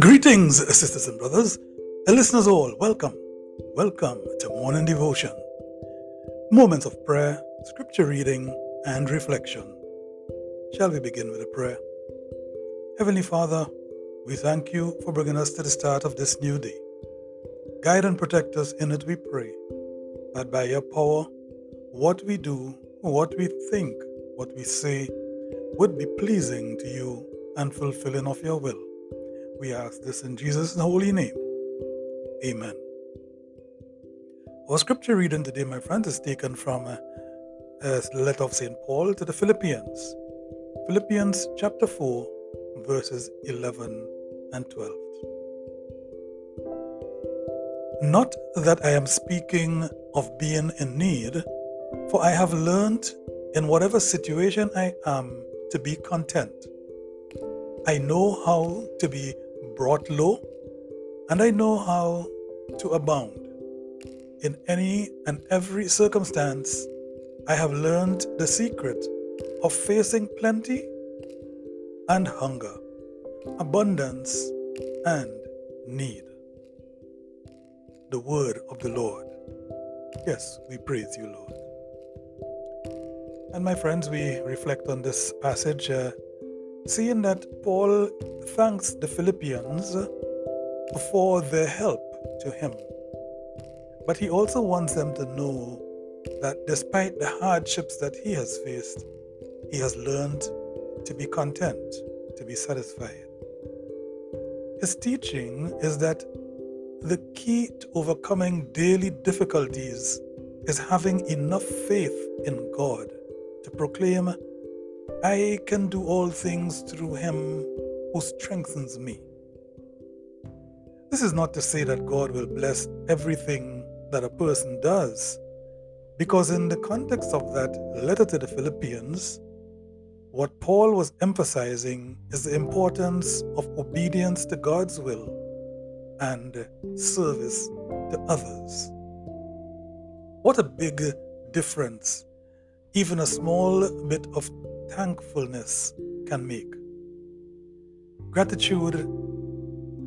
Greetings, sisters and brothers, and listeners all. Welcome. Welcome to Morning Devotion. Moments of prayer, scripture reading, and reflection. Shall we begin with a prayer? Heavenly Father, we thank you for bringing us to the start of this new day. Guide and protect us in it, we pray, that by your power, what we do, what we think, what we say, would be pleasing to you and fulfilling of your will. We ask this in Jesus' holy name. Amen. Our scripture reading today, my friends, is taken from uh, a, a letter of St. Paul to the Philippians. Philippians chapter 4, verses 11 and 12. Not that I am speaking of being in need, for I have learned in whatever situation I am to be content. I know how to be brought low, and I know how to abound. In any and every circumstance, I have learned the secret of facing plenty and hunger, abundance and need. The word of the Lord. Yes, we praise you, Lord. And my friends, we reflect on this passage. Uh, seeing that Paul thanks the Philippians for their help to him. But he also wants them to know that despite the hardships that he has faced, he has learned to be content, to be satisfied. His teaching is that the key to overcoming daily difficulties is having enough faith in God to proclaim I can do all things through him who strengthens me. This is not to say that God will bless everything that a person does, because in the context of that letter to the Philippians, what Paul was emphasizing is the importance of obedience to God's will and service to others. What a big difference even a small bit of thankfulness can make. Gratitude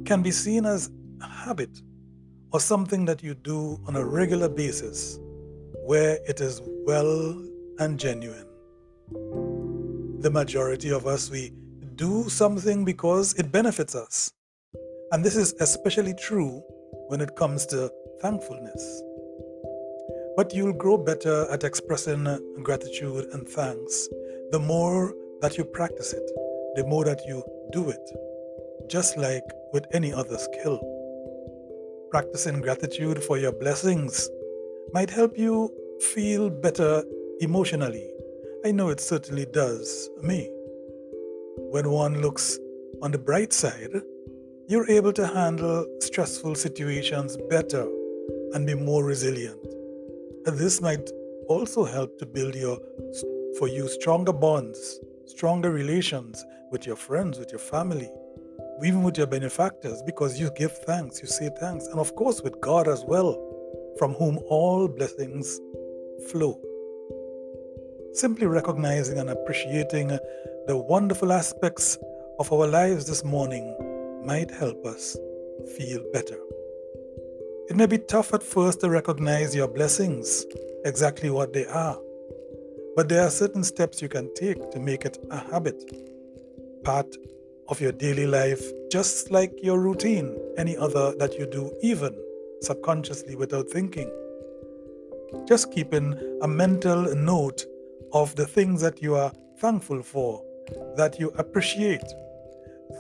can be seen as a habit or something that you do on a regular basis where it is well and genuine. The majority of us, we do something because it benefits us. And this is especially true when it comes to thankfulness. But you'll grow better at expressing gratitude and thanks the more that you practice it, the more that you do it, just like with any other skill. Practicing gratitude for your blessings might help you feel better emotionally. I know it certainly does me. When one looks on the bright side, you're able to handle stressful situations better and be more resilient. And this might also help to build your for you stronger bonds, stronger relations with your friends, with your family, even with your benefactors, because you give thanks, you say thanks, and of course with God as well, from whom all blessings flow. Simply recognizing and appreciating the wonderful aspects of our lives this morning might help us feel better. It may be tough at first to recognize your blessings, exactly what they are. But there are certain steps you can take to make it a habit, part of your daily life, just like your routine, any other that you do, even subconsciously without thinking. Just keeping a mental note of the things that you are thankful for, that you appreciate,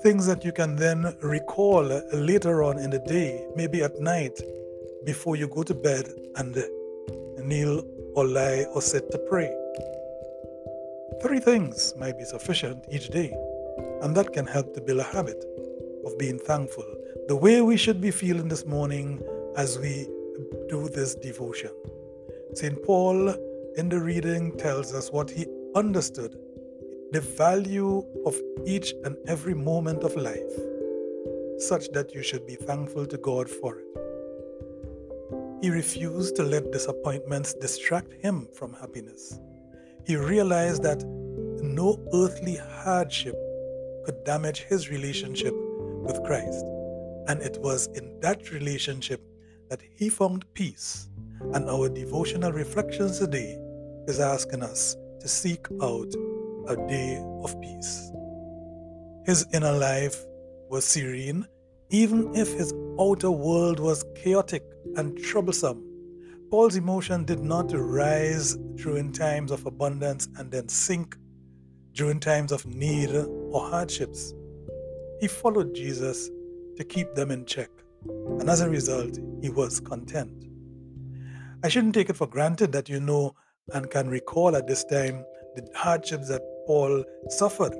things that you can then recall later on in the day, maybe at night, before you go to bed and kneel or lie or sit to pray. Three things might be sufficient each day, and that can help to build a habit of being thankful, the way we should be feeling this morning as we do this devotion. St. Paul in the reading tells us what he understood the value of each and every moment of life, such that you should be thankful to God for it. He refused to let disappointments distract him from happiness he realized that no earthly hardship could damage his relationship with Christ. And it was in that relationship that he found peace. And our devotional reflections today is asking us to seek out a day of peace. His inner life was serene, even if his outer world was chaotic and troublesome. Paul's emotion did not rise during times of abundance and then sink during times of need or hardships. He followed Jesus to keep them in check, and as a result, he was content. I shouldn't take it for granted that you know and can recall at this time the hardships that Paul suffered.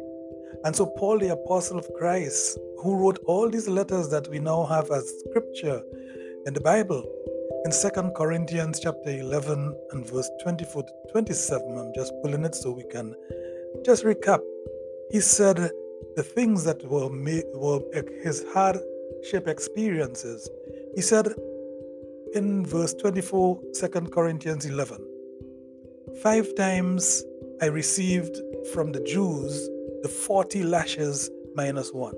And so, Paul, the apostle of Christ, who wrote all these letters that we now have as scripture in the Bible, in 2 Corinthians chapter 11 and verse 24 to 27, I'm just pulling it so we can just recap. He said the things that were, made, were his hardship experiences. He said in verse 24, 2 Corinthians 11, Five times I received from the Jews the 40 lashes minus one.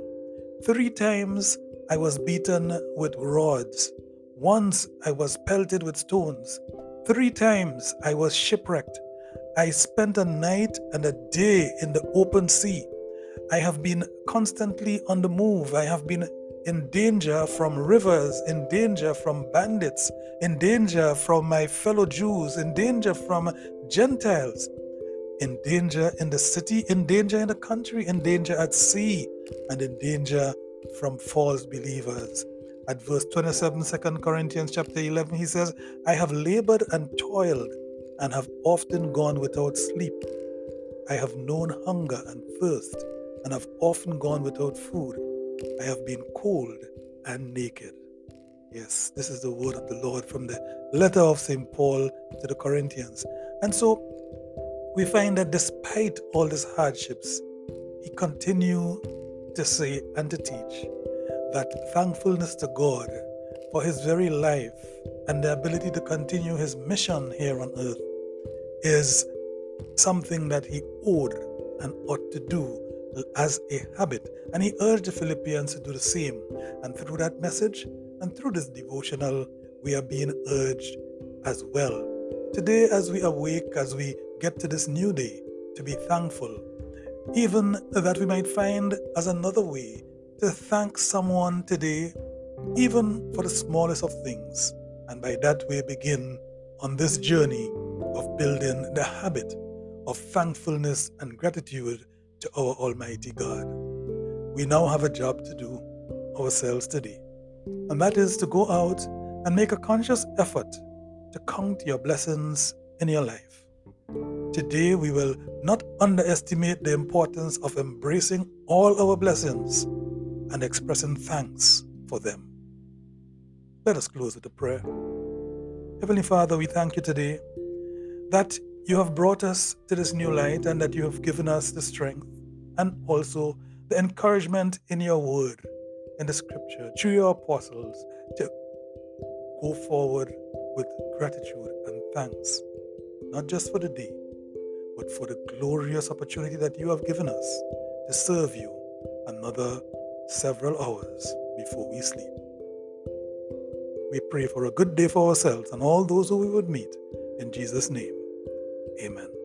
Three times I was beaten with rods. Once I was pelted with stones. Three times I was shipwrecked. I spent a night and a day in the open sea. I have been constantly on the move. I have been in danger from rivers, in danger from bandits, in danger from my fellow Jews, in danger from Gentiles, in danger in the city, in danger in the country, in danger at sea, and in danger from false believers. At verse 27, 2 Corinthians chapter 11, he says, I have labored and toiled and have often gone without sleep. I have known hunger and thirst and have often gone without food. I have been cold and naked. Yes, this is the word of the Lord from the letter of St. Paul to the Corinthians. And so we find that despite all these hardships, he continued to say and to teach that thankfulness to God for his very life and the ability to continue his mission here on earth is something that he owed and ought to do as a habit. And he urged the Philippians to do the same. And through that message and through this devotional, we are being urged as well. Today, as we awake, as we get to this new day, to be thankful, even that we might find as another way to thank someone today, even for the smallest of things. And by that we begin on this journey of building the habit of thankfulness and gratitude to our Almighty God. We now have a job to do ourselves today, and that is to go out and make a conscious effort to count your blessings in your life. Today, we will not underestimate the importance of embracing all our blessings and expressing thanks for them. Let us close with a prayer. Heavenly Father, we thank you today that you have brought us to this new light and that you have given us the strength and also the encouragement in your word, in the scripture, through your apostles, to go forward with gratitude and thanks, not just for the day, but for the glorious opportunity that you have given us to serve you another several hours before we sleep. We pray for a good day for ourselves and all those who we would meet. In Jesus' name, amen.